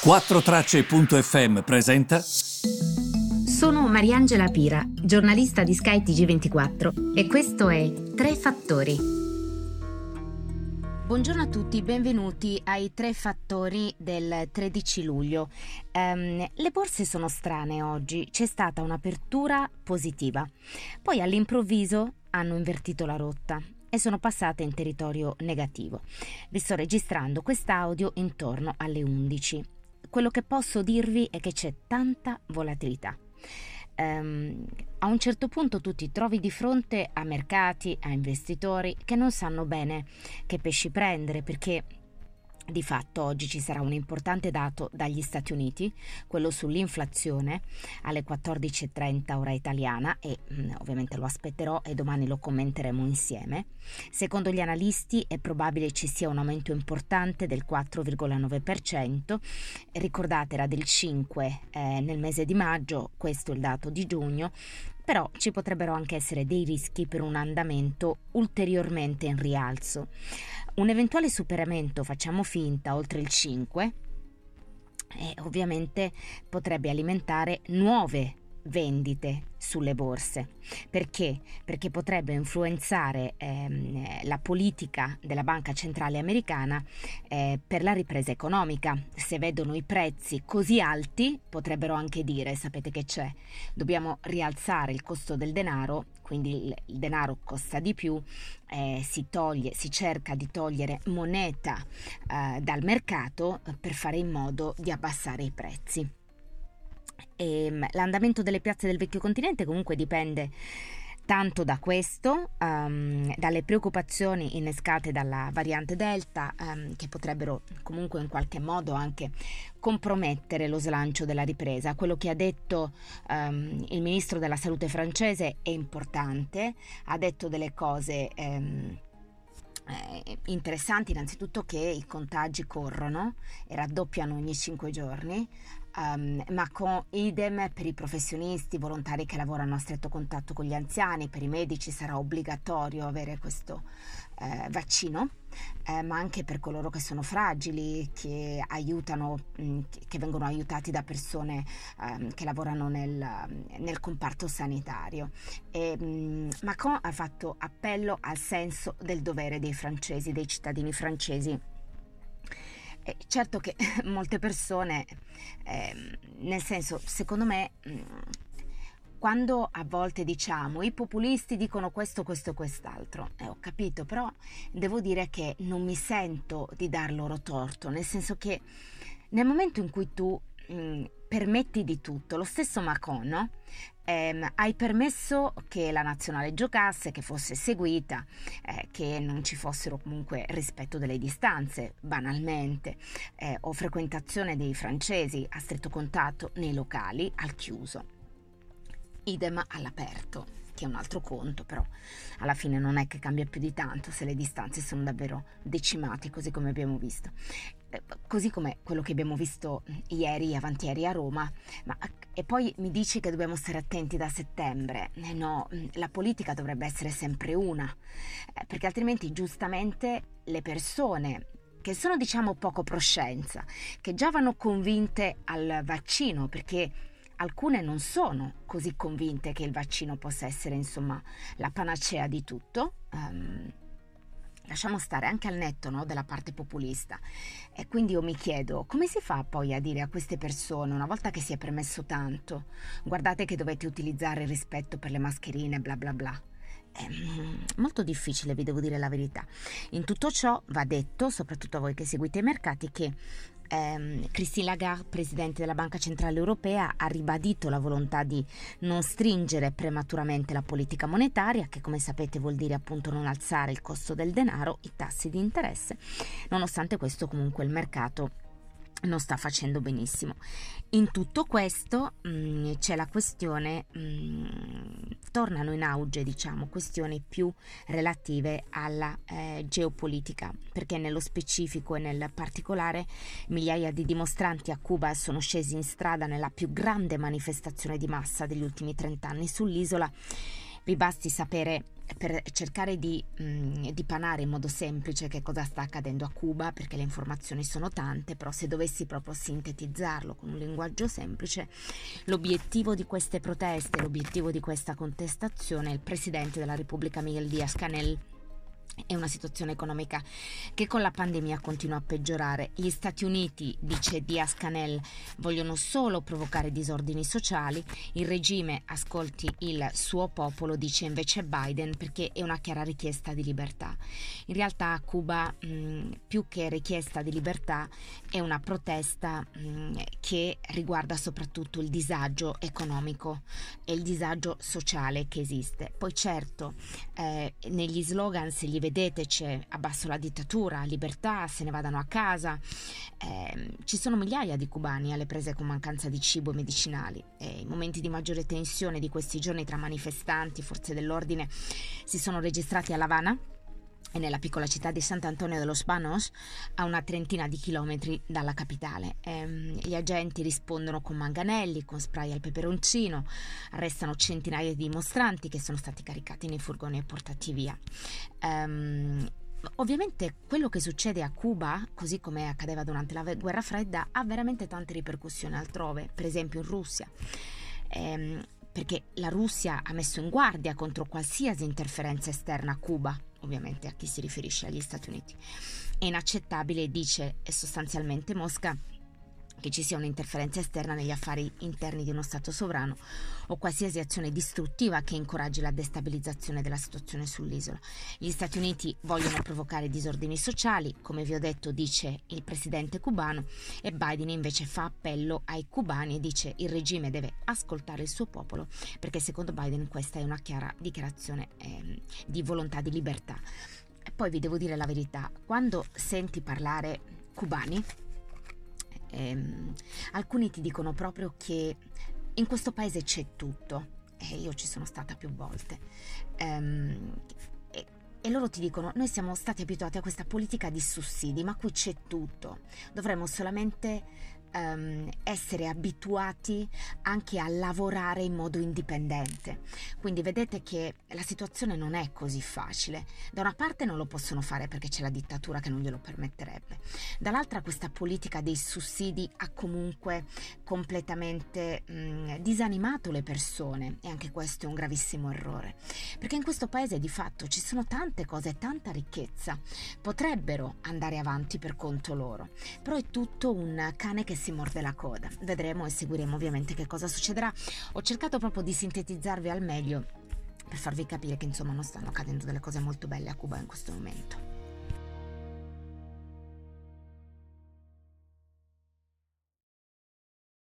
4Tracce.fm presenta. Sono Mariangela Pira, giornalista di Sky TG24 e questo è Tre Fattori. Buongiorno a tutti, benvenuti ai Tre Fattori del 13 luglio. Um, le borse sono strane oggi, c'è stata un'apertura positiva, poi all'improvviso hanno invertito la rotta e sono passate in territorio negativo. Vi sto registrando quest'audio intorno alle 11. Quello che posso dirvi è che c'è tanta volatilità. Um, a un certo punto tu ti trovi di fronte a mercati, a investitori che non sanno bene che pesci prendere perché di fatto oggi ci sarà un importante dato dagli Stati Uniti, quello sull'inflazione alle 14.30 ora italiana e mm, ovviamente lo aspetterò e domani lo commenteremo insieme. Secondo gli analisti è probabile ci sia un aumento importante del 4,9%, ricordate era del 5 eh, nel mese di maggio, questo è il dato di giugno, però ci potrebbero anche essere dei rischi per un andamento ulteriormente in rialzo. Un eventuale superamento, facciamo finta, oltre il 5, eh, ovviamente potrebbe alimentare nuove vendite sulle borse. Perché? Perché potrebbe influenzare ehm, la politica della Banca Centrale Americana eh, per la ripresa economica. Se vedono i prezzi così alti, potrebbero anche dire, sapete che c'è, dobbiamo rialzare il costo del denaro, quindi il, il denaro costa di più, eh, si toglie, si cerca di togliere moneta eh, dal mercato per fare in modo di abbassare i prezzi. E ehm, l'andamento delle piazze del vecchio continente comunque dipende tanto da questo, um, dalle preoccupazioni innescate dalla variante Delta, um, che potrebbero comunque in qualche modo anche compromettere lo slancio della ripresa. Quello che ha detto um, il ministro della salute francese è importante, ha detto delle cose. Eh, interessanti innanzitutto che i contagi corrono e raddoppiano ogni 5 giorni, Um, ma con idem per i professionisti, volontari che lavorano a stretto contatto con gli anziani, per i medici sarà obbligatorio avere questo eh, vaccino, eh, ma anche per coloro che sono fragili, che aiutano, mh, mm, che vengono aiutati da persone um, che lavorano nel, nel comparto sanitario. E, mh, mm, Macron ha fatto appello al senso del dovere dei francesi, dei cittadini francesi eh, certo che molte persone, eh, nel senso, secondo me, mm, quando a volte diciamo i populisti dicono questo, questo, quest'altro, eh, ho capito, però devo dire che non mi sento di dar loro torto, nel senso che nel momento in cui tu mm, permetti di tutto, lo stesso Macron, no? ehm, hai permesso che la nazionale giocasse, che fosse seguita, eh, che non ci fossero comunque rispetto delle distanze, banalmente, eh, o frequentazione dei francesi a stretto contatto nei locali al chiuso. Idem all'aperto che è un altro conto, però alla fine non è che cambia più di tanto se le distanze sono davvero decimate, così come abbiamo visto. Così come quello che abbiamo visto ieri e avantieri a Roma, ma, e poi mi dici che dobbiamo stare attenti da settembre. Eh no, la politica dovrebbe essere sempre una, eh, perché altrimenti giustamente le persone che sono diciamo poco proscienza, che già vanno convinte al vaccino perché alcune non sono così convinte che il vaccino possa essere insomma la panacea di tutto. Um, lasciamo stare anche al netto no, della parte populista. E quindi io mi chiedo come si fa poi a dire a queste persone, una volta che si è permesso tanto, guardate che dovete utilizzare il rispetto per le mascherine, bla bla bla. È molto difficile, vi devo dire la verità. In tutto ciò va detto, soprattutto a voi che seguite i mercati, che ehm, Christine Lagarde, presidente della Banca Centrale Europea, ha ribadito la volontà di non stringere prematuramente la politica monetaria, che come sapete vuol dire appunto non alzare il costo del denaro, i tassi di interesse. Nonostante questo comunque il mercato non sta facendo benissimo. In tutto questo mh, mm, c'è la questione, mh, mm, tornano in auge diciamo questioni più relative alla eh, geopolitica, perché nello specifico e nel particolare migliaia di dimostranti a Cuba sono scesi in strada nella più grande manifestazione di massa degli ultimi 30 anni sull'isola. Vi basti sapere per cercare di mh, dipanare in modo semplice che cosa sta accadendo a Cuba, perché le informazioni sono tante, però se dovessi proprio sintetizzarlo con un linguaggio semplice, l'obiettivo di queste proteste, l'obiettivo di questa contestazione, il presidente della Repubblica Miguel Díaz Canel è una situazione economica che con la pandemia continua a peggiorare. Gli Stati Uniti, dice Diaz Canel, vogliono solo provocare disordini sociali. Il regime ascolti il suo popolo, dice invece Biden, perché è una chiara richiesta di libertà. In realtà a Cuba, mh, più che richiesta di libertà, è una protesta mh, che riguarda soprattutto il disagio economico e il disagio sociale che esiste. Poi certo, eh, negli slogan se gli vedete c'è abbasso la dittatura, libertà, se ne vadano a casa. Eh, ci sono migliaia di cubani alle prese con mancanza di cibo e medicinali e i momenti di maggiore tensione di questi giorni tra manifestanti, forze dell'ordine si sono registrati a La Habana e nella piccola città di Sant'Antonio de los Banos, a una trentina di chilometri dalla capitale. Ehm, gli agenti rispondono con manganelli, con spray al peperoncino, arrestano centinaia di dimostranti che sono stati caricati nei furgoni e portati via. Ehm, Ovviamente quello che succede a Cuba, così come accadeva durante la guerra fredda, ha veramente tante ripercussioni altrove, per esempio in Russia. Ehm, perché la Russia ha messo in guardia contro qualsiasi interferenza esterna a Cuba, ovviamente a chi si riferisce agli Stati Uniti. È inaccettabile, dice sostanzialmente Mosca, che ci sia un'interferenza esterna negli affari interni di uno Stato sovrano o qualsiasi azione distruttiva che incoraggi la destabilizzazione della situazione sull'isola. Gli Stati Uniti vogliono provocare disordini sociali, come vi ho detto dice il presidente cubano, e Biden invece fa appello ai cubani e dice il regime deve ascoltare il suo popolo, perché secondo Biden questa è una chiara dichiarazione eh, di volontà di libertà. Poi vi devo dire la verità, quando senti parlare cubani, ehm, alcuni ti dicono proprio che in questo paese c'è tutto, e io ci sono stata più volte. Ehm, e, e loro ti dicono: Noi siamo stati abituati a questa politica di sussidi, ma qui c'è tutto. Dovremmo solamente um, essere abituati anche a lavorare in modo indipendente. Quindi vedete che la situazione non è così facile. Da una parte non lo possono fare perché c'è la dittatura che non glielo permetterebbe. Dall'altra questa politica dei sussidi ha comunque completamente mh, disanimato le persone e anche questo è un gravissimo errore. Perché in questo paese di fatto ci sono tante cose, tanta ricchezza. Potrebbero andare avanti per conto loro, però è tutto un cane che si morde la coda. Vedremo e seguiremo ovviamente che cosa succederà. Ho cercato proprio di sintetizzarvi al meglio per farvi capire che insomma non stanno accadendo delle cose molto belle a Cuba in questo momento.